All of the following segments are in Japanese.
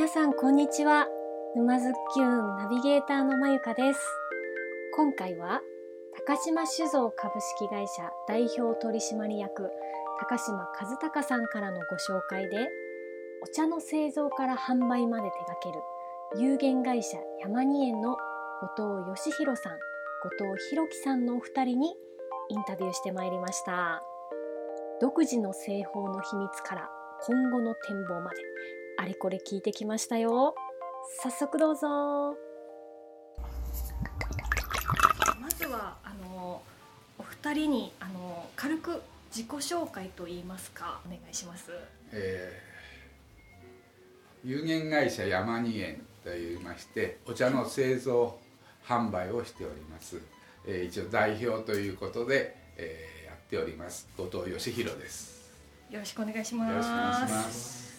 皆さんこんにちは。沼津きゅんナビゲーターのまゆかです。今回は高島酒造株式会社代表取締役高島和孝さんからのご紹介でお茶の製造から販売まで手掛ける有限会社山二園の後藤義弘さん後藤弘樹さんのお二人にインタビューしてまいりました。独自の製法の秘密から今後の展望まであれこれ聞いてきましたよ。早速どうぞ。まずはあのお二人にあの軽く自己紹介といいますかお願いします、えー有限会社山二園といいましてお茶の製造販売をしております、えー一応代表ということで、えーやっております。後藤義弘です。よろしくお願いします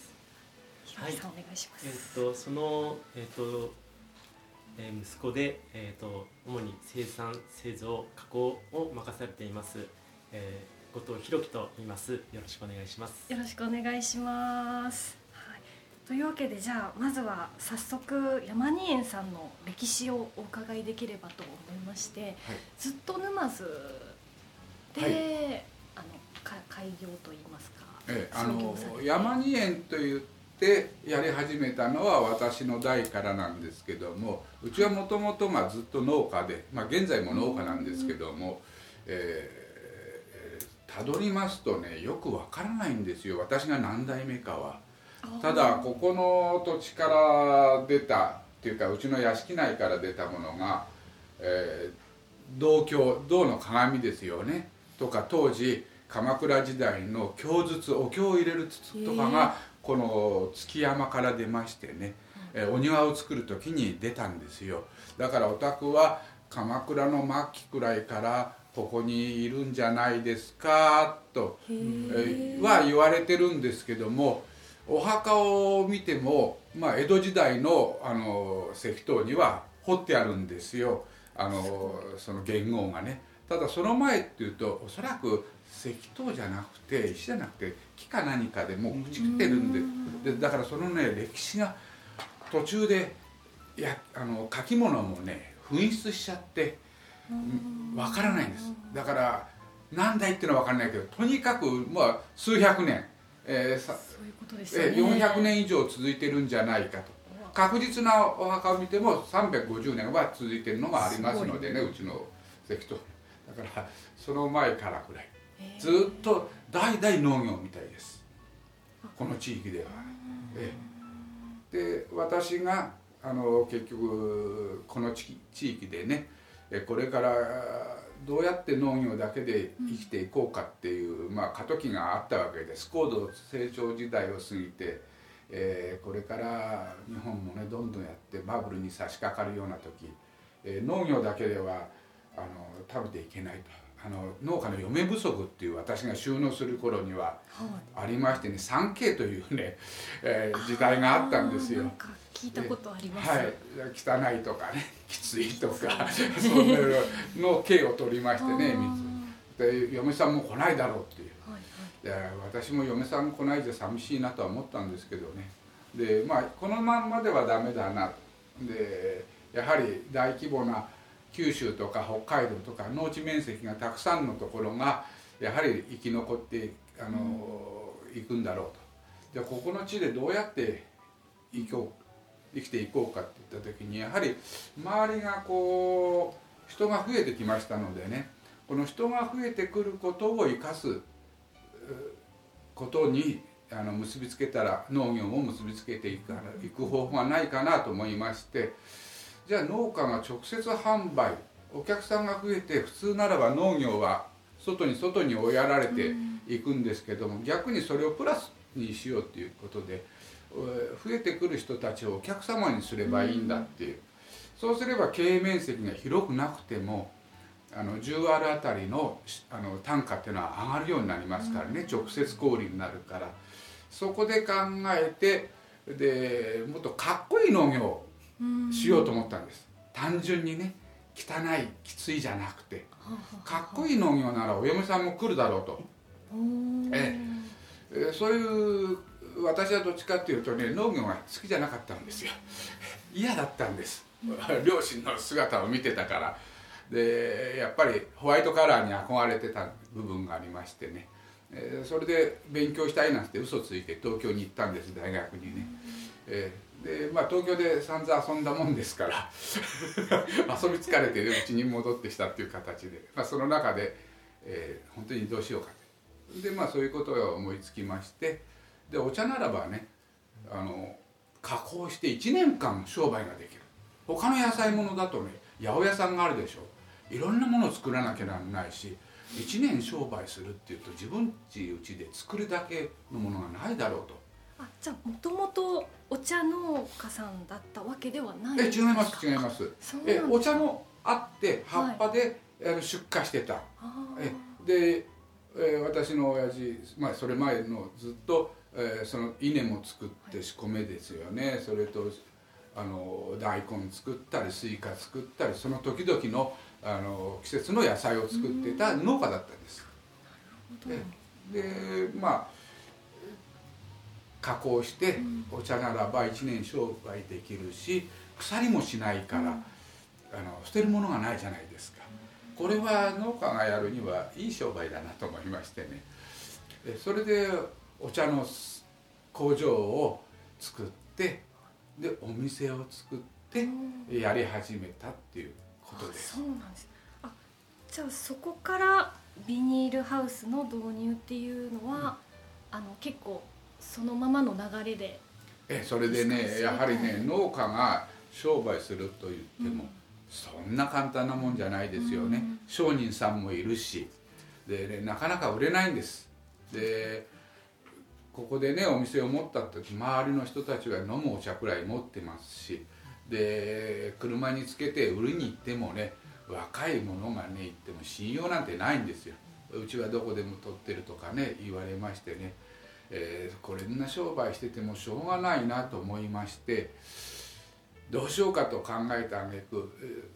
よろしくお願いお願いします、えっとそのえっと、えー息子でえっと主に生産製造加工を任されています、えー、後藤弘樹と言います。よろしくお願いします。よろしくお願いします。はい、というわけでじゃあまずは早速山二園さんの歴史をお伺いできればと思いまして、はい。ずっと沼津で、はい。あのか開業といいますか、えーあの山二園と言ってやり始めたのは私の代からなんですけどもうちはもともとずっと農家で、まあ、現在も農家なんですけども、えーたどりますとねよくわからないんですよ。私が何代目かは。ただここの土地から出たっていうかうちの屋敷内から出たものが、えー銅鏡銅の鏡ですよね。とか当時鎌倉時代の経筒お経を入れる筒とかがこの築山から出ましてね、えーお庭を作る時に出たんですよ。だからお宅は鎌倉の末期くらいからここにいるんじゃないですかと、えーは言われてるんですけどもお墓を見ても、まあ、江戸時代のあの石塔には彫ってあるんですよ。あのその元号がね。ただその前っていうとおそらく石塔じゃなくて石じゃなくて木か何かでもう朽ちてるんででだからそのね歴史が途中でやあの書き物もね紛失しちゃってわからないんです。だから何代っていうのは分からないけどとにかくまあ数百年、えーさそういうね。400年以上続いてるんじゃないかと。確実なお墓を見ても350年は続いてるのがありますのでねうちの石とだからその前からぐらいずっと代々農業みたいです。この地域では、ええ。で私があの結局この地地域でねえこれからどうやって農業だけで生きていこうかっていう、まあ、過渡期があったわけです。高度成長時代を過ぎて、えーこれから日本もねどんどんやってバブルに差し掛かるような時、えー農業だけではあの食べていけないとあの農家の嫁不足っていう私が収納する頃にははい。ありましてね 3K というね、えー時代があったんですよ。聞いたことあります。はい、汚いとかね きついとかそうい。うの刑を取りましてね水で嫁さんも来ないだろうっていう。はいはい。で私も嫁さん来ないで寂しいなとは思ったんですけどね。でまあこのまんまではダメだな。でやはり大規模な九州とか北海道とか農地面積がたくさんのところがやはり生き残ってあの、いくんだろうと。じゃあここの地でどうやって生き生きていこうかって言った時にやはり周りがこう人が増えてきましたのでねこの人が増えてくることを生かすことにあの結びつけたら農業を結びつけていくいく方法がないかなと思いましてじゃあ農家が直接販売お客さんが増えて普通ならば農業は外に外に追いやられていくんですけども逆にそれをプラスにしようということでえー増えてくる人たちをお客様にすればいいんだっていう。そうすれば経営面積が広くなくてもあの10アルあたりのしあの単価っていうのは上がるようになりますからね、直接小売りになるから。そこで考えてでもっとかっこいい農業をしようと思ったんです。単純にね汚いきついじゃなくて。かっこいい農業ならお嫁さんも来るだろうと、えそういう私はどっちかっていうとね農業が好きじゃなかったんですよ。嫌だったんです。両親の姿を見てたから。でやっぱりホワイトカラーに憧れてた部分がありましてね、えー、それで勉強したいなんて嘘ついて東京に行ったんです大学にね、えー、でまあ東京で散々遊んだもんですから 遊び疲れてうちに戻ってきたっていう形で、まあ、その中で、えー、本当にどうしようかでまあそういうことを思いつきましてでお茶ならばねあの加工して1年間商売ができる。他の野菜物だとね八百屋さんがあるでしょ。いろんなものを作らなきゃならないし1年商売するっていうと自分ちうちで作るだけのものがないだろうと。あじゃあもともとお茶農家さんだったわけではないえ違います違います。えお茶もあって葉っぱで、はい、出荷してた。えで、え私の親父、まあ、それ前のずっと、えー、その稲も作って仕込めですよね、はい、それとあの大根作ったりスイカ作ったりその時々のあの季節の野菜を作ってた農家だったんです。でまあ加工してお茶ならば1年商売できるし腐りもしないから、あの捨てるものがないじゃないですか。これは農家がやるにはいい商売だなと思いましてね。それでお茶の工場を作ってでお店を作ってやり始めたっていうことです。そうなんです。あじゃあそこからビニールハウスの導入っていうのは、うん、あの結構そのままの流れでえそれでねやはりね農家が商売すると言っても、うん、そんな簡単なもんじゃないですよね、うん、商人さんもいるしで、ね、なかなか売れないんです。でここでねお店を持った時周りの人たちは飲むお茶くらい持ってますしで車につけて売りに行ってもね若い者がね行っても信用なんてないんですよ。うちはどこでも取ってるとかね言われましてね、えー、これんな商売しててもしょうがないなと思いましてどうしようかと考えたあげく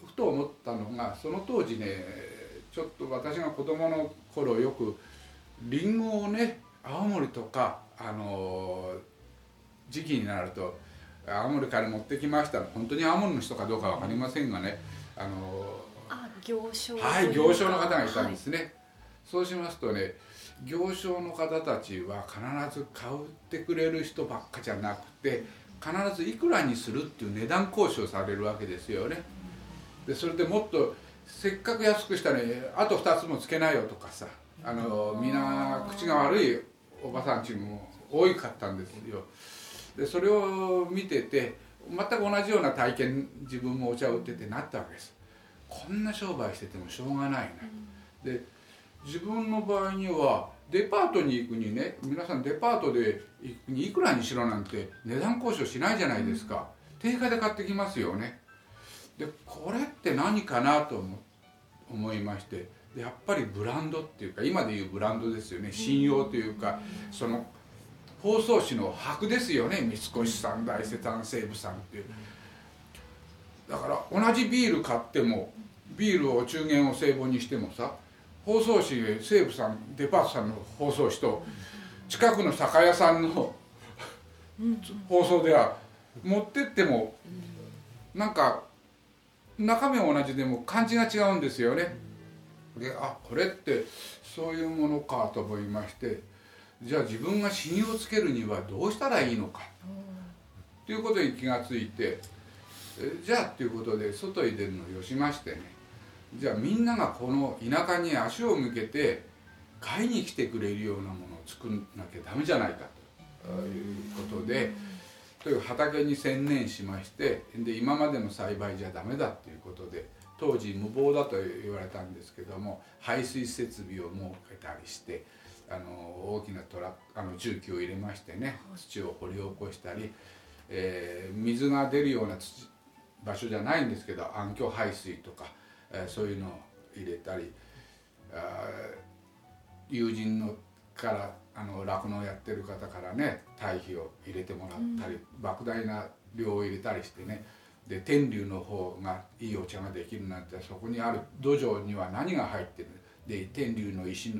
ふと思ったのがその当時ねちょっと私が子供の頃よくりんごをね青森とかあの時期になると青森から持ってきました本当に青森の人かどうか分かりませんがねあのあ行商はい行商の方がいたんですね、はい、そうしますとね行商の方たちは必ず買ってくれる人ばっかじゃなくて必ずいくらにするっていう値段交渉されるわけですよね。でそれでもっとせっかく安くしたのにあと2つもつけないよとかさあのみんな口が悪いおばさんちも多かったんですよ。でそれを見てて全く同じような体験自分もお茶を売っててなったわけです。こんな商売しててもしょうがないな、うん、で自分の場合にはデパートに行くにね皆さんデパートで行くにいくらにしろなんて値段交渉しないじゃないですか、定価で買ってきますよね。でこれって何かなと思いまして。やっぱりブランドっていうか今でいうブランドですよね。信用というか、その包装紙の箔ですよね。三越さん大瀬丹西武さんっていう。だから同じビール買ってもビールを中元を製本にしてもさ包装紙西武さんデパートさんの包装紙と近くの酒屋さんの包装では持ってってもなんか中身は同じでも感じが違うんですよね。であこれってそういうものかと思いましてじゃあ自分が信用をつけるにはどうしたらいいのか。ということに気がついてじゃあっていうことで外に出るのをよしましてねじゃあみんながこの田舎に足を向けて買いに来てくれるようなものを作んなきゃダメじゃないかということでという畑に専念しましてで今までの栽培じゃダメだっていうことで当時無謀だと言われたんですけども排水設備を設けたりしてあの大きなトラあの重機を入れましてね土を掘り起こしたり、えー、水が出るような土場所じゃないんですけど暗渠排水とか、えー、そういうのを入れたり友人のからあの酪農やってる方からね堆肥を入れてもらったり、うん、莫大な量を入れたりしてねで天竜の方がいいお茶ができるなんてそこにある。土壌には何が入ってるで天竜の石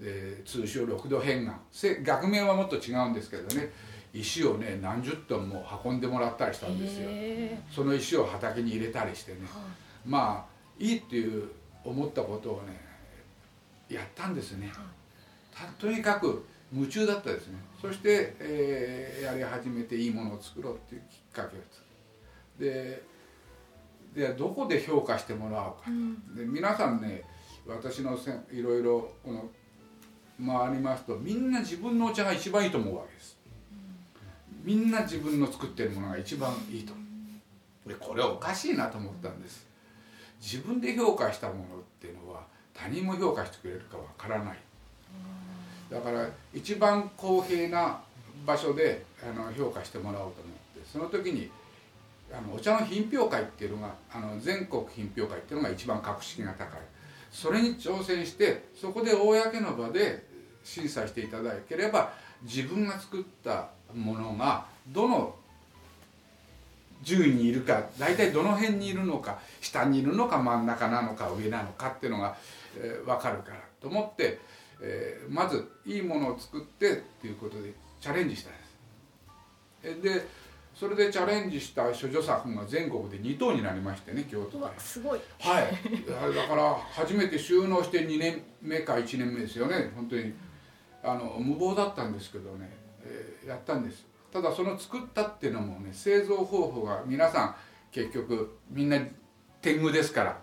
えー、通称六度変顔。学名はもっと違うんですけどね石をね何十トンも運んでもらったりしたんですよ。その石を畑に入れたりしてね、まあいいっていう思ったことをねやったんですね、とにかく夢中だったですね。そして、えー、やり始めていいものを作ろうっていうきっかけをででどこで評価してもらおうか、うん、で皆さんね私のせいろいろこの回りますとみんな自分のお茶が一番いいと思うわけです、みんな自分の作ってるものが一番いいと。でこれはおかしいなと思ったんです自分で評価したものっていうのは他人も評価してくれるかわからない。だから一番公平な場所であの評価してもらおうと思ってその時にあのお茶の品評会っていうのがあの全国品評会っていうのが一番格式が高い。それに挑戦してそこで公の場で審査していただければ自分が作ったものがどの順位にいるか大体どの辺にいるのか下にいるのか真ん中なのか上なのかっていうのが、えー、分かるからと思って、えー、まずいいものを作ってっていうことでチャレンジしたんです。でそれでチャレンジした処女作が全国で2等になりましてね京都で。すごい。はい。だから初めて収納して2年目か1年目ですよね。本当にあの無謀だったんですけどね、えー、やったんですただその作ったっていうのもね製造方法が皆さん結局みんな天狗ですから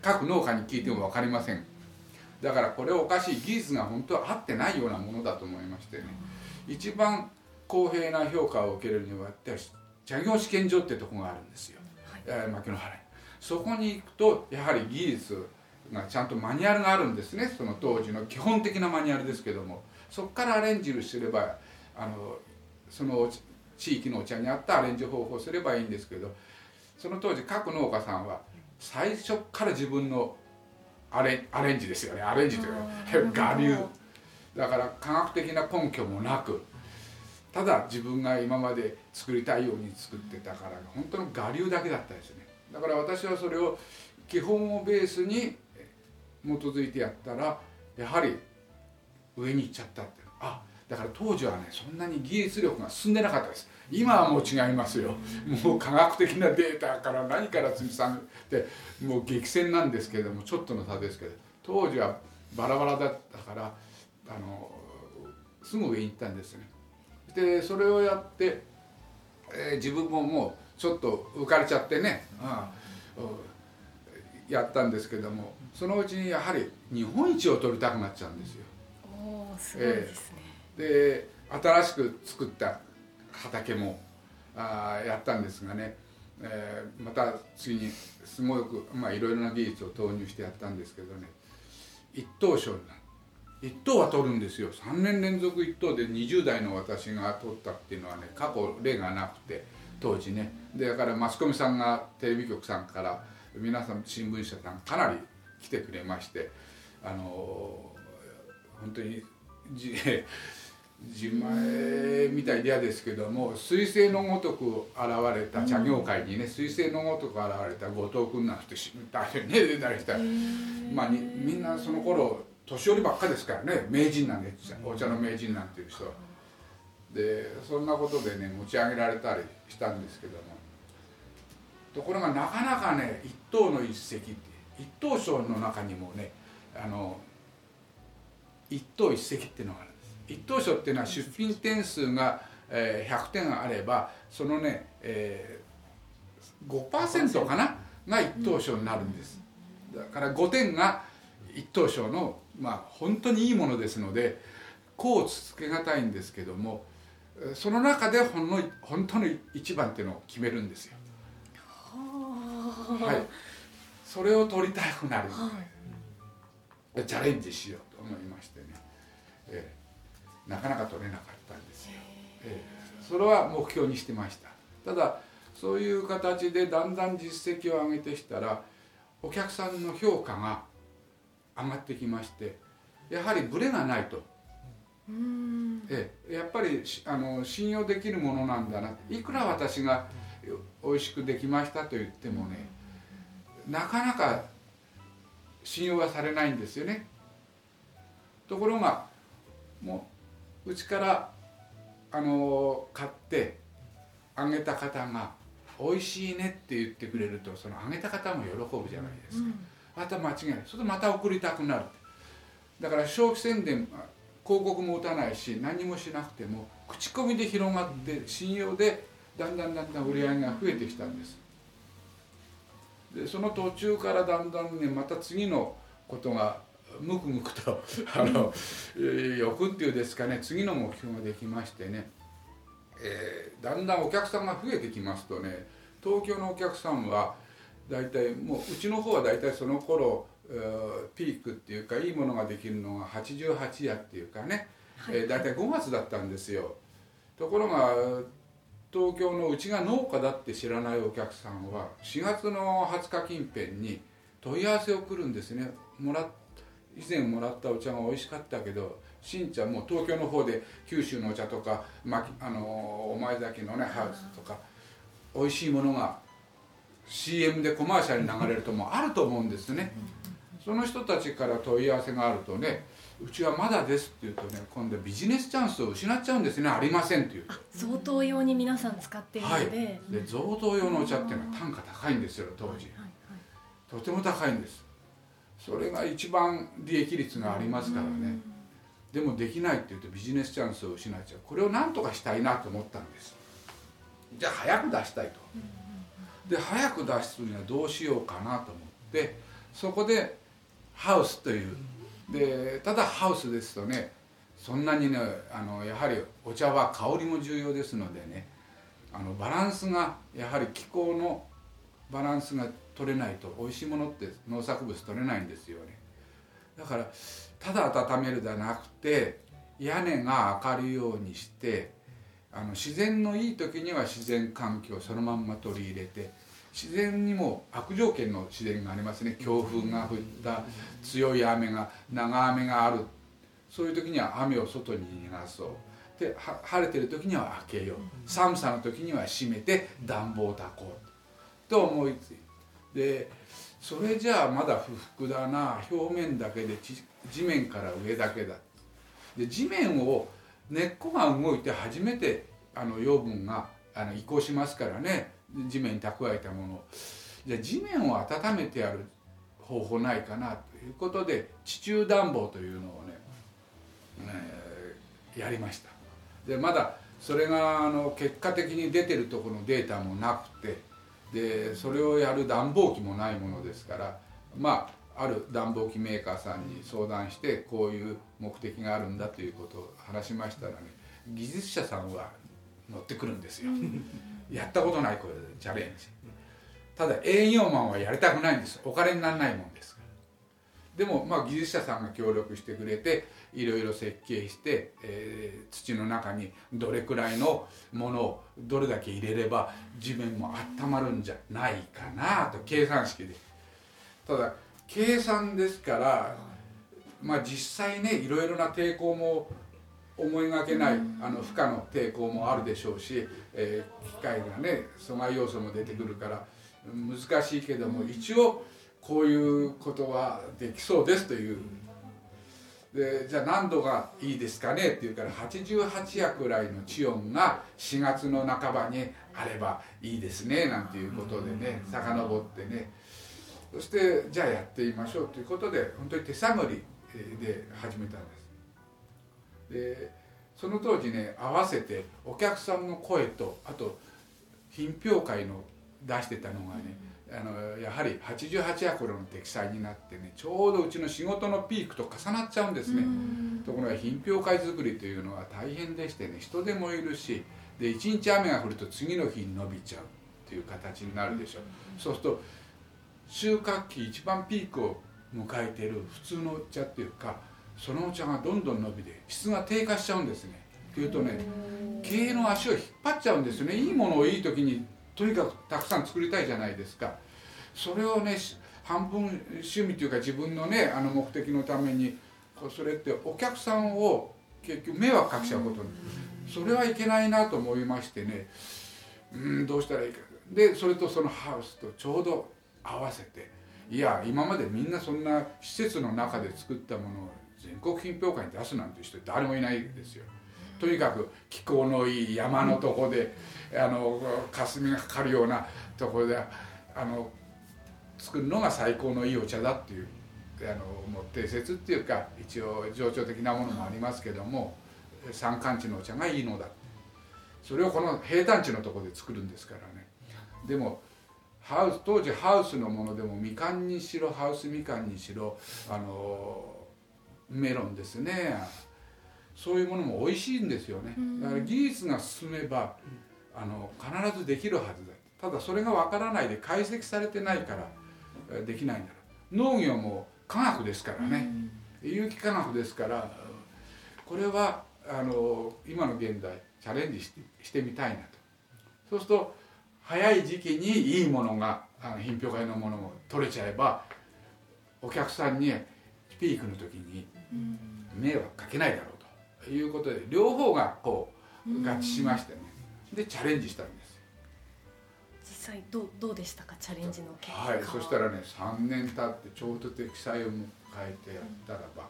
各農家に聞いても分かりません。だからこれおかしい技術が本当は合ってないようなものだと思いましてね。一番公平な評価を受けるには茶業試験所ってとこがあるんですよ、はい、牧野原。にそこに行くとやはり技術がちゃんとマニュアルがあるんですね。その当時の基本的なマニュアルですけども。そこからアレンジすればあのその地域のお茶に合ったアレンジ方法をすればいいんですけどその当時各農家さんは最初から自分のアレアレンジですよね。アレンジというか我流。だから科学的な根拠もなくただ自分が今まで作りたいように作ってたから本当の我流だけだったですね。だから私はそれを基本をベースに基づいてやったらやはり上に行っちゃったってあだから当時はねそんなに技術力が進んでなかったです。今はもう違いますよ。もう科学的なデータから何から積み重ねてもう激戦なんですけれどもちょっとの差ですけど当時はバラバラだったからあのすぐ上に行ったんですね。でそれをやって、えー、自分ももうちょっと浮かれちゃってね、うん、やったんですけどもそのうちにやはり日本一を取りたくなっちゃうんですよ。おすごいですね、えー、で新しく作った畑もあやったんですがね、えー、また次にすごくまあいろいろな技術を投入してやったんですけどね一等賞になった。1等は取るんですよ3年連続1等で20代の私が取ったっていうのはね過去例がなくて当時ねでだからマスコミさんがテレビ局さんから皆さん新聞社さんかなり来てくれましてあの本当に自前みたいで嫌ですけども彗星のごとく現れた茶業界にね彗星のごとく現れた後藤君なんて大変ね出たりした。まあみんなその頃年寄りばっかですからね名人なんでお茶の名人なんていう人。はでそんなことでね持ち上げられたりしたんですけども。ところがなかなかね一等の一石って一等賞の中にもねあの一等一石っていうのがある一等賞っていうのは出品点数が、えー、100点あればそのね、えー、5%かなが一等賞になるんです。だから5点が一等賞のまあ本当にいいものですのでこうつけがたいんですけどもその中でほんの本当の一番っていうのを決めるんですよ。はい、それを取りたくなる、はい、チャレンジしようと思いましてね、えー、なかなか取れなかったんですよ、えー、それは目標にしてました。ただそういう形でだんだん実績を上げてきたらお客さんの評価が上がってきましてやはりブレがないと。えやっぱりあの信用できるものなんだな。いくら私が美味しくできましたと言ってもねなかなか信用はされないんですよね。ところがもううちからあの買ってあげた方が「美味しいね」って言ってくれるとそのあげた方も喜ぶじゃないですか、また間違いない。それでまた送りたくなる。だから消費宣伝広告も打たないし何もしなくても口コミで広がって信用でだんだんだんだん売り上げが増えてきたんです。でその途中からだんだんねまた次のことがムクムクとあの欲っていうですかね次の目標ができましてね、えー、だんだんお客さんが増えてきますとね東京のお客さんは大体もううちの方は大体その頃ピークっていうかいいものができるのが88夜っていうかね、はい、えー、大体5月だったんですよ。ところが東京のうちが農家だって知らないお客さんは4月の20日近辺に問い合わせを来るんですね。もら以前もらったお茶が美味しかったけど新茶も東京の方で九州のお茶とか、まあのお前崎のねハウスとか美味しいものが CM でコマーシャルに流れるともあると思うんですね。その人たちから問い合わせがあるとねうちはまだですって言うとね今度ビジネスチャンスを失っちゃうんですねありませんっていう贈答用に皆さん使っているので,、はい、で贈答用のお茶っていうのは単価高いんですよ当時、とても高いんですそれが一番利益率がありますからね。でもできないって言うとビジネスチャンスを失っちゃう。これを何とかしたいなと思ったんです。じゃあ早く出したいと。で早く出すにはどうしようかなと思ってそこでハウスという。でただハウスですとねそんなにねあのやはりお茶は香りも重要ですのでねあのバランスがやはり気候のバランスが取れないと。美味しいものって農作物取れないんですよね。だからただ温めるではなくて屋根が明るいようにしてあの自然のいい時には自然環境をそのまんま取り入れて自然にも悪条件の自然がありますね。強風が降った強い雨が長雨がある。そういう時には雨を外に逃がそう。で晴れてる時には開けよう。寒さの時には閉めて暖房をたこう。と思いついでそれじゃあまだ不服だな。表面だけで地面から上だけだ。で地面を根っこが動いて初めてあの養分があの移行しますからね。地面に蓄えたもの。じゃあ地面を温めてやる方法ないかなということで地中暖房というのをね、えー、やりました。でまだそれがあの結果的に出てるとこのデータもなくてでそれをやる暖房機もないものですからまあある暖房機メーカーさんに相談してこういう目的があるんだということを話しましたらね技術者さんは乗ってくるんですよ。やったことないこれチャレンジ。ただ営業マンはやりたくないんです。お金にならないもんですから。でもまあ技術者さんが協力してくれていろいろ設計して、えー、土の中にどれくらいのものをどれだけ入れれば地面も温まるんじゃないかなと計算式で。ただ計算ですからまあ実際ねいろいろな抵抗も思いがけないあの負荷の抵抗もあるでしょうし、えー、機械がね阻害要素も出てくるから難しいけども一応こういうことはできそうですというでじゃあ何度がいいですかねって言うから88夜くらいの地温が4月の半ばにあればいいですねなんていうことでね遡ってねそしてじゃあやってみましょうということで本当に手探りで始めたんです。でその当時ね合わせてお客さんの声とあと品評会の出してたのがね、あのやはり88アコロの適材になってねちょうどうちの仕事のピークと重なっちゃうんですね。ところが品評会作りというのは大変でしてね人でもいるしで1日雨が降ると次の日に伸びちゃうっていう形になるでしょ。うそうすると収穫期一番ピークを迎えている普通のお茶っていうかそのお茶がどんどん伸びて質が低下しちゃうんですね。っていうとね経営の足を引っ張っちゃうんですよね。いいものをいい時にとにかくたくさん作りたいじゃないですか。それをね半分趣味というか自分のねあの目的のためにそれってお客さんを結局迷惑かけちゃうことに。それはいけないなと思いましてね。うんどうしたらいいか。でそれとそのハウスとちょうど合わせて。いや今までみんなそんな施設の中で作ったものを全国品評会に出すなんて人誰もいないですよ。とにかく気候のいい山のとこで、あの霞がかかるようなところであの作るのが最高のいいお茶だっていうあのもう定説っていうか一応情緒的なものもありますけども山間地のお茶がいいのだ。それをこの平坦地のとこで作るんですからね。でもハウス当時ハウスのものでもみかんにしろハウスみかんにしろあのメロンですね。そういうものも美味しいんですよね。だから技術が進めばあの必ずできるはずだ。ただそれがわからないで解析されてないからできないんだ農業も科学ですからね、有機化学ですからこれはあの今の現代チャレンジしてしてみたいなと。そうすると早い時期にいいものがあの品評会のものも取れちゃえばお客さんにピークの時に迷惑かけないだろう。ということで両方がこう合致しましてね。でチャレンジしたんです。実際どうどうでしたか？チャレンジの結果。はいそしたらね3年経ってちょうど適裁を迎えてやったらば、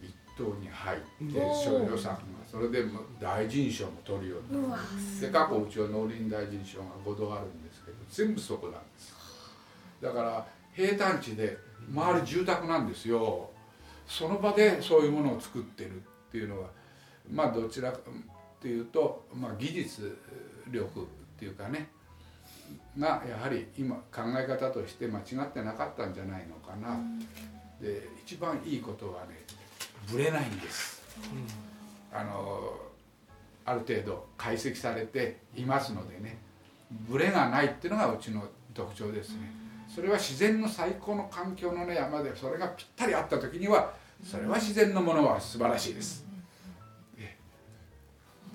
一等に入って賞与さんがそれでも大臣賞も取るようになってで過去うちは農林大臣賞が5度あるんですけど全部そこなんですだから平坦地で周り住宅なんですよ。その場でそういうものを作ってるっていうのはまあどちらかっていうと、まあ、技術力っていうかねがやはり今考え方として間違ってなかったんじゃないのかな、で一番いいことはねぶれないんです、あのある程度解析されていますのでねぶれがないっていうのがうちの特徴ですね。それは自然の最高の環境の、ね、山でそれがぴったりあった時にはそれは自然のものは素晴らしいです。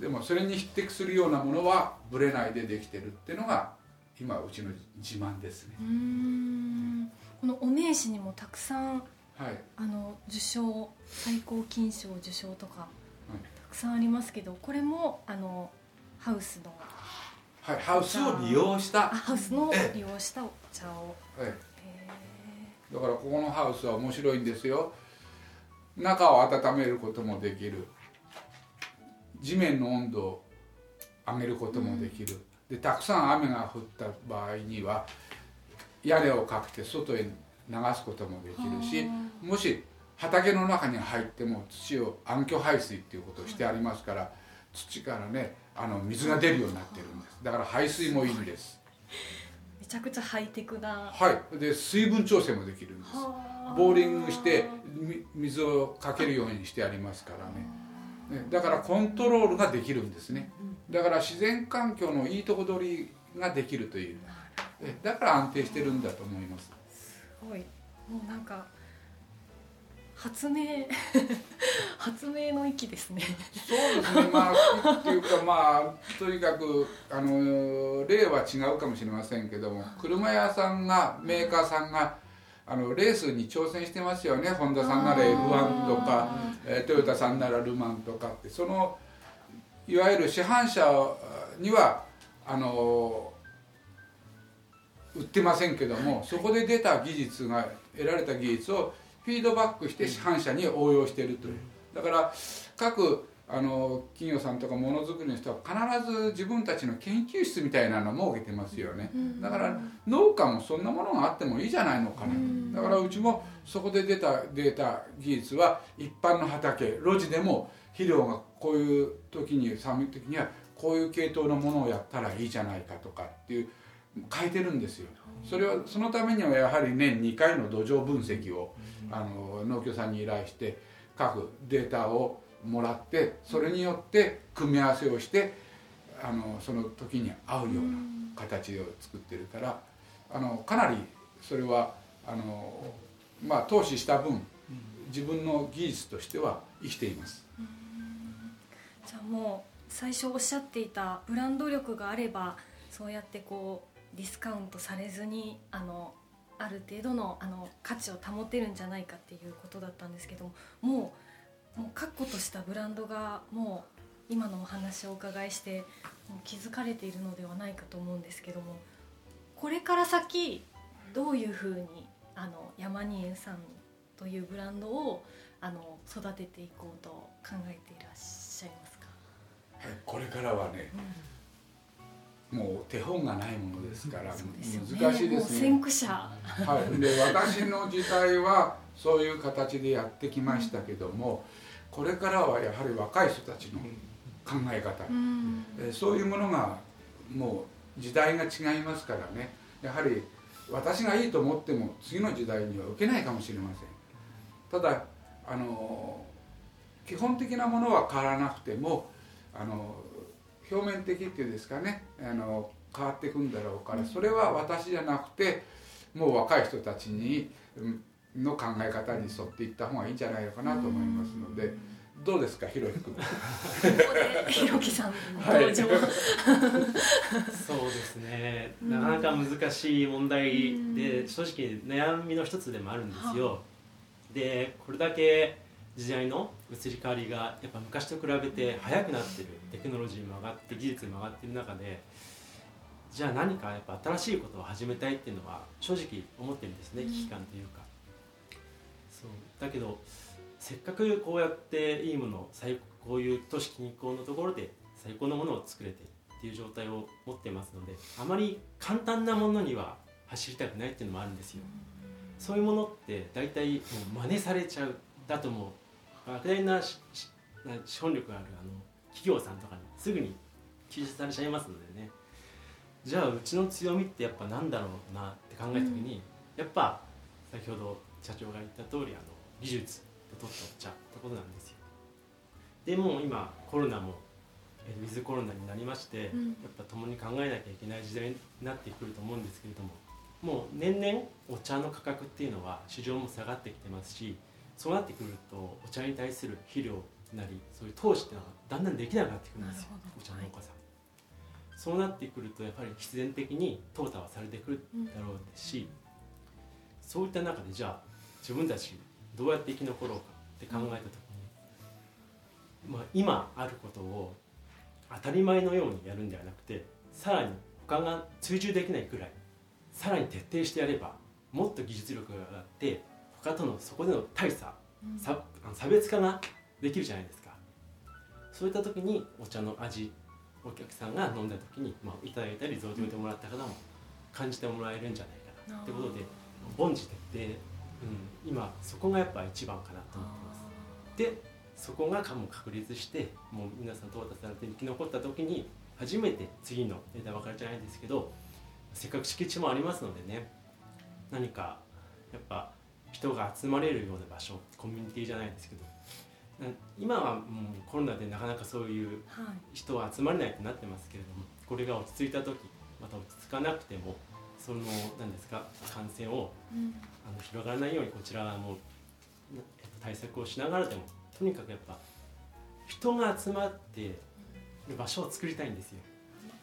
でもそれに匹敵するようなものはぶれないでできてるっていうのが今うちの自慢ですね。このお名刺にもたくさんはい。あの受賞最高金賞受賞とかはい。たくさんありますけどこれもあのハウスのはい、ハウスを利用した。あ、ハウスのええ。利用したお茶を。はい、へだからここのハウスは面白いんですよ。中を温めることもできる地面の温度を上げることもできる、でたくさん雨が降った場合には屋根をかけて外へ流すこともできるしもし畑の中に入っても土を暗渠排水っていうことをしてありますから土からねあの水が出るようになってるんです。だから排水もいいんです。めちゃくちゃハイテクな。はい。で水分調整もできるんです。ボーリングしてみ水をかけるようにしてありますからねねだからコントロールができるんですね。だから自然環境のいいとこ取りができるという。えだから安定してるんだと思います。すごい。もうなんか発明 発明の域ですね。そうですね。まあ っていうかまあとにかくあの例は違うかもしれませんけども車屋さんがメーカーさんがあのレースに挑戦してますよね。ホンダさんなら F1 とか、えートヨタさんならルマンとかって。そのいわゆる市販車にはあの売ってませんけどもそこで出た技術が得られた技術をフィードバックして市販車に応用しているという。だから各あの企業さんとかものづくりの人は必ず自分たちの研究室みたいなのを設けてますよね。だから農家もそんなものがあってもいいじゃないのかな。だからうちもそこで出たデータ技術は一般の畑路地でも肥料がこういう時に寒い時にはこういう系統のものをやったらいいじゃないかとかっていう変えてるんですよそれはそのためにはやはり年2回の土壌分析をあの農協さんに依頼して各データをもらってそれによって組み合わせをしてあのその時に合うような形を作ってるからあのかなりそれはあの、まあ、投資した分自分の技術としては生きています。じゃあもう最初おっしゃっていたブランド力があればそうやってこうディスカウントされずにあのある程度のあの価値を保てるんじゃないかっていうことだったんですけどももうもう確固としたブランドがもう今のお話をお伺いしてもう気づかれているのではないかと思うんですけどもこれから先どういうふうにあの山に園さんというブランドをあの育てていこうと考えていらっしゃいますか？これからはね、もう手本がないものですからす難しいですね。先駆者。はい、で私の時代はそういう形でやってきましたけども、これからはやはり若い人たちの考え方、うん。えそういうものがもう時代が違いますからね。やはり私がいいと思っても次の時代には受けないかもしれません。ただあの基本的なものは変わらなくてもあの表面的っていうんですかね。あの変わっていくんだろうからそれは私じゃなくてもう若い人たちにうんの考え方に沿っていった方がいいんじゃないのかなと思いますので。どうですかひろひくん？ここでひろきさんはい登場、そうですね、うん。なかなか難しい問題で、正直悩みの一つでもあるんですよ、でこれだけ時代の移り変わりがやっぱ昔と比べて早くなってるテクノロジーも上がって技術も上がってる中でじゃあ何かやっぱ新しいことを始めたいっていうのは正直思ってるんですねうん。危機感というか、だけどせっかくこうやっていいもの最こういう都市近郊のところで最高のものを作れてっていう状態を持ってますのであまり簡単なものには走りたくないっていうのもあるんですよ。そういうものって大体もう真似されちゃうだともう莫大な資本力があるあの企業さんとかにすぐに吸収されちゃいますのでね。じゃあうちの強みってやっぱなんだろうなって考えた時に、やっぱ先ほど社長が言った通りあの技術で取ったお茶ってことなんですよ。でもう今コロナもえーウィズコロナになりまして、うん。やっぱ共に考えなきゃいけない時代になってくると思うんですけれどももう年々お茶の価格っていうのは市場も下がってきてますしそうなってくるとお茶に対する肥料なりそういう投資っていうのがだんだんできなくなってくるんですよお茶農家さ。ん、そうなってくるとやっぱり必然的に淘汰はされてくるだろうし、そういった中でじゃあ自分たちどうやって生き残ろうかって考えた時に、まあ、今あることを当たり前のようにやるんではなくてさらに他が追従できないくらいさらに徹底してやればもっと技術力が上がって他とのそこでの大差うん。差差別化ができるじゃないですか。そういった時にお茶の味お客さんが飲んだ時に、まあ、いただいたり贈呈てもらった方も感じてもらえるんじゃないかなってことで凡事徹底、うん、今そこがやっぱ一番かなと思ってます。でそこがもう確立してもう皆さん淘汰されて生き残った時に初めて次の枝分かれじゃないですけどせっかく敷地もありますのでね何かやっぱ人が集まれるような場所コミュニティじゃないですけどな今はもうコロナでなかなかそういうはい。人は集まれないとなってますけれどもこれが落ち着いた時また落ち着かなくてもその何ですか感染をうんあの広がらないようにこちらも、えっと、対策をしながらでもとにかくやっぱ人が集まってる場所を作りたいんですよ。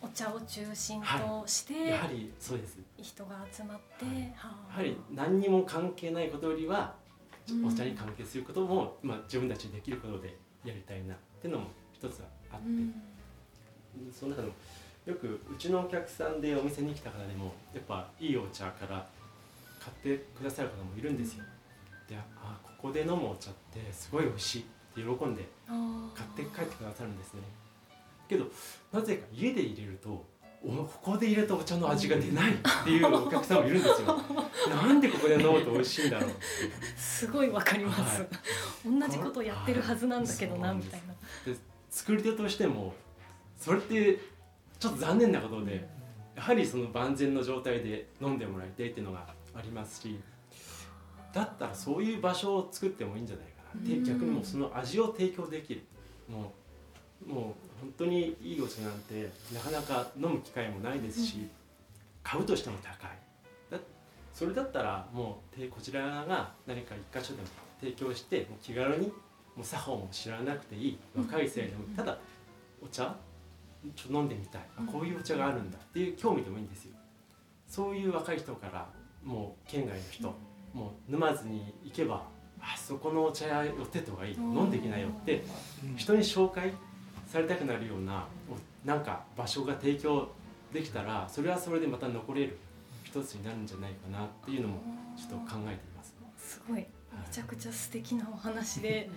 お茶を中心として、やはりそうです。人が集まって、はい。はやはり何にも関係ないことよりはうん。お茶に関係することも、まあ、自分たちでできることでやりたいなっていうのも一つはあって、うん。その中でもよくうちのお客さんでお店に来た方でもやっぱいいお茶から買ってくださる方もいるんですよ。であここで飲むお茶ってすごい美味しいって喜んで買って帰ってくださるんですね。けどなぜか家で入れるとおここで入れたお茶の味が出ないっていう お客さんもいるんですよ。なんでここで飲むと美味しいんだろう。すごいわかります、はい同じことをやってるはずなんだけどなはいみたいなで作り手としてもそれってちょっと残念なことでやはりその万全の状態で飲んでもらいたいっていうのがありますしだったらそういう場所を作ってもいいんじゃないかな。っ逆にもうその味を提供できる。もうもう本当にいいお茶なんてなかなか飲む機会もないですし買うとしても高い。だそれだったらもうてこちらが何か一箇所でも提供してもう気軽にもう作法も知らなくていい。若い世代でも。ただお茶？ちょ飲んでみたい。あこういうお茶があるんだ。っていう興味でもいいんですよ。そういう若い人からもう県外の人もう沼津に行けばあそこのお茶屋寄ってった方がいい飲んできなよって人に紹介されたくなるようなおなんか場所が提供できたらそれはそれでまた残れる一つになるんじゃないかなっていうのもちょっと考えています。すごい。めちゃくちゃ素敵なお話で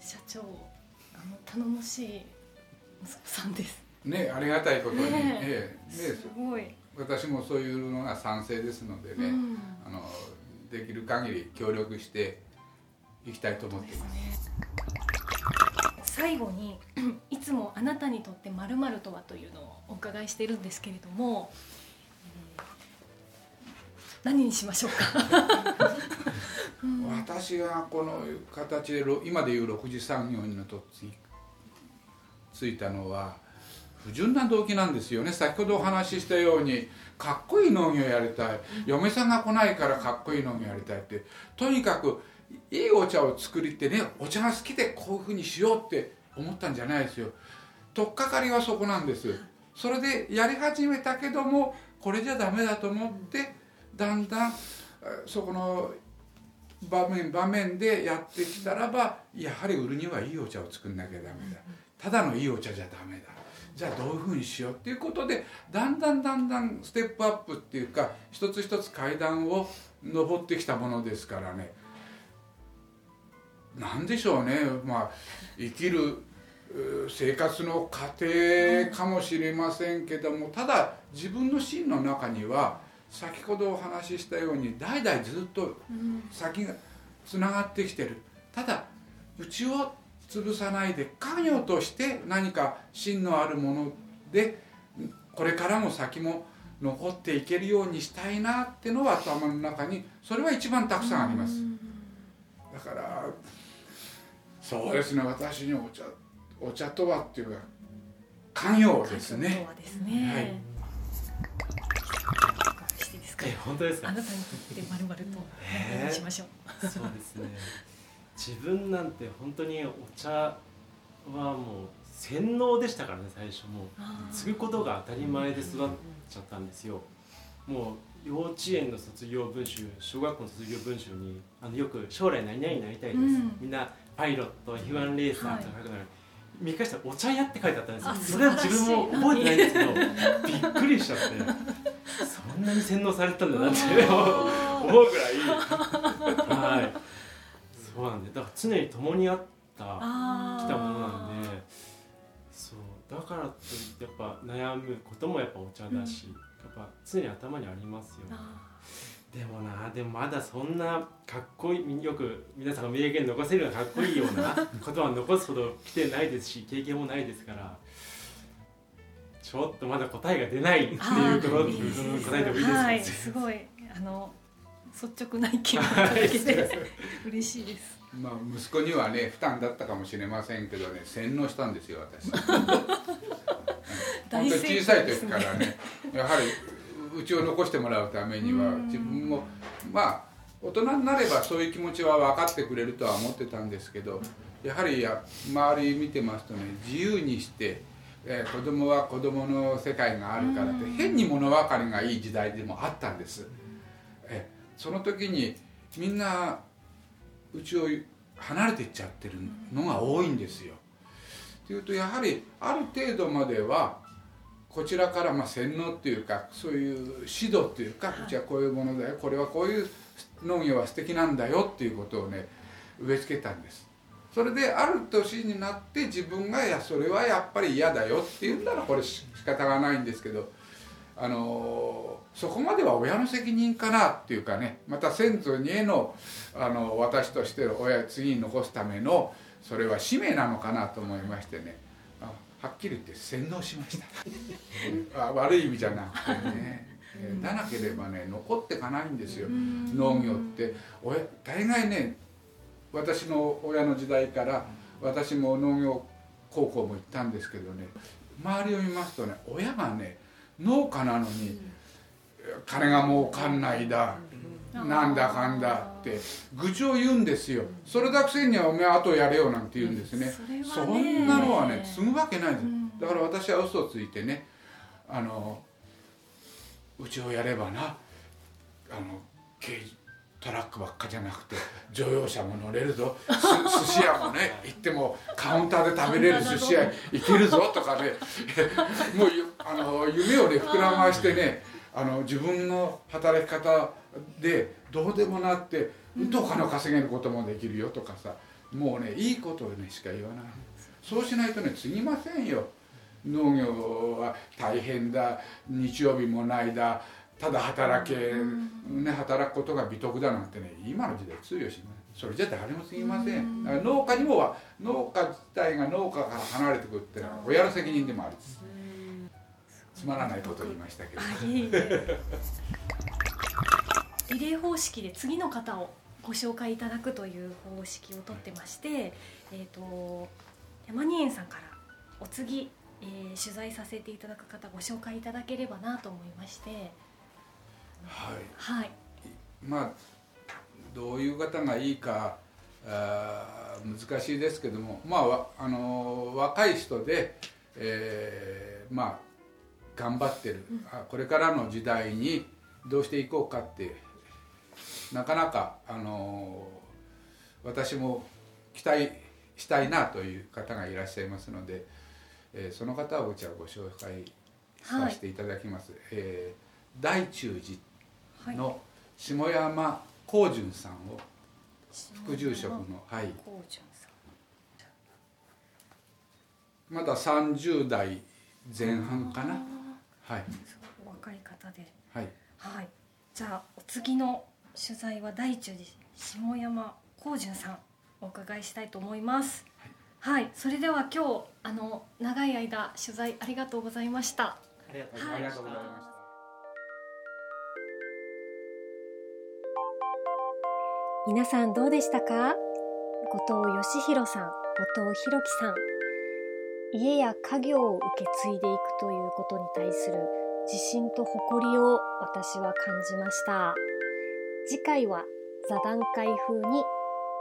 社長あの頼もしい息子さんです。ねありがたいことに、ねえ。え。すごい、私もそういうのが賛成ですのでね、うんあのできる限り協力していきたいと思っています。最後に いつもあなたにとってまるとはというのをお伺いしているんですけれども、えー何にしましょうか？うん私がこの形でろ今でいう6次産業にのとついたのは不純な動機なんですよね。先ほどお話ししたようにかっこいい農業やりたい。嫁さんが来ないからかっこいい農業やりたいって。とにかくいいお茶を作りってねお茶が好きでこういうふうにしようって思ったんじゃないですよ。取っかかりはそこなんです。それでやり始めたけどもこれじゃダメだと思ってだんだんそこの場面場面でやってきたらばやはり売るにはいいお茶を作んなきゃダメだ。ただのいいお茶じゃダメだ。じゃあどういうふうにしようっていうことでだんだんだんだんステップアップっていうか一つ一つ階段を登ってきたものですからね。なんでしょうね。まあ生きる生活の過程かもしれませんけどもただ自分の心の中には先ほどお話ししたように代々ずっと先がつながってきてる。ただうちを潰さないで家業として何か芯のあるものでこれからも先も残っていけるようにしたいなってのは頭の中にそれは一番たくさんあります。だからそうですね私にお茶お茶とはっていうか家業ですね。そうですね。はい。いかがしてですか？え本当ですか？あなたにとってまるまるとしましょう。そうですね自分なんて本当にお茶はもう洗脳でしたからね最初もう。継ぐことが当たり前で育っちゃったんですよ。もう幼稚園の卒業文集小学校の卒業文集にあのよく将来何々になりたいです、うん。みんなパイロット F1 レーサーとか書くのに、見返したらお茶屋って書いてあったんですよ。あそれは自分も覚えてないんですけどびっくりしちゃって。そんなに洗脳されてたんだなって思うぐらい。はいそうなんでだから常に共にあったきたものなんでそうだからといってやっぱ悩むこともやっぱお茶だし、やっぱ常に頭にありますよね。あでもなでもまだそんなかっこいいよく皆さんが名言残せるようなかっこいいような ことは残すほど来てないですし経験もないですからちょっとまだ答えが出ないっていうこと答えてもいいですか、はい、すごい。あの率直な意見をいただけて嬉しいです。まあ息子にはね負担だったかもしれませんけどね洗脳したんですよ私。本当に小さい時からね。やはりうちを残してもらうためにはうん。自分もまあ大人になればそういう気持ちは分かってくれるとは思ってたんですけどやはりや周り見てますとね自由にして、えー子供は子供の世界があるからってうん。変に物分かりがいい時代でもあったんです。えその時にみんなうちを離れていっちゃってるのが多いんですよ。というとやはりある程度まではこちらからまあ洗脳っていうかそういう指導っていうかうちはこういうものだよこれはこういう農業は素敵なんだよっていうことをね植え付けたんですそれである年になって自分がいやそれはやっぱり嫌だよって言うんならこれし仕方がないんですけどあのそこまでは親の責任かなっていうかねまた先祖にへのあの私として親次に残すためのそれは使命なのかなと思いましてね。あはっきり言って洗脳しました。あ悪い意味じゃなくてね。えーだなければね残っていかないんですよ。農業って。親大概ね私の親の時代から私も農業高校も行ったんですけどね周りを見ますとね親がね農家なのに金が儲かんないだ。なんだかんだって。愚痴を言うんですよ。それだくせにはお前あとやれよなんて言うんですね。そね。んなのはね継ぐわけないです。うん。だから私は嘘をついてねあのうちをやればなあの軽トラックばっかじゃなくて乗用車も乗れるぞ。す 寿司屋もね行ってもカウンターで食べれる寿司屋行けるぞとかね。もうゆあの夢をね膨らましてねあの自分の働き方でどうでもなってうんとお金を稼げることもできるよとかさもうねいいことをねしか言わない。そうしないとね継ぎませんよ。農業は大変だ。日曜日もないだ。ただ働け、ね、働くことが美徳だなんてね今の時代通用しない。それじゃ誰もすぎません。だから農家にもは農家自体が農家から離れてくるってのは親の責任でもあるつまらないことを言いましたけど。リレー方式で次の方をご紹介いただくという方式をとってまして、えーと、山仁園さんからお次、えー、取材させていただく方ご紹介いただければなと思いまして。はい、はい、まあどういう方がいいかあ難しいですけどもまああの若い人で、えー、まあ頑張ってる、うん、これからの時代にどうしていこうかってなかなかあの私も期待したいなという方がいらっしゃいますので、えー、その方をうちはご紹介させていただきます、はい、えー、大中寺の下山光純さんを副住職のはい。まだ30代前半かなはい若い方ではい、はい、じゃあお次の取材は大中寺下山光純さんお伺いしたいと思います。はい、はい、それでは今日あの長い間取材ありがとうございました。ありがとうございました。はい、皆さんどうでしたか？後藤義弘さん、後藤弘樹さん。家や家業を受け継いでいくということに対する自信と誇りを私は感じました。次回は座談会風に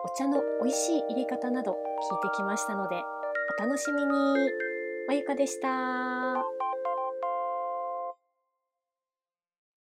お茶の美味しい入れ方など聞いてきましたのでお楽しみにまゆかでした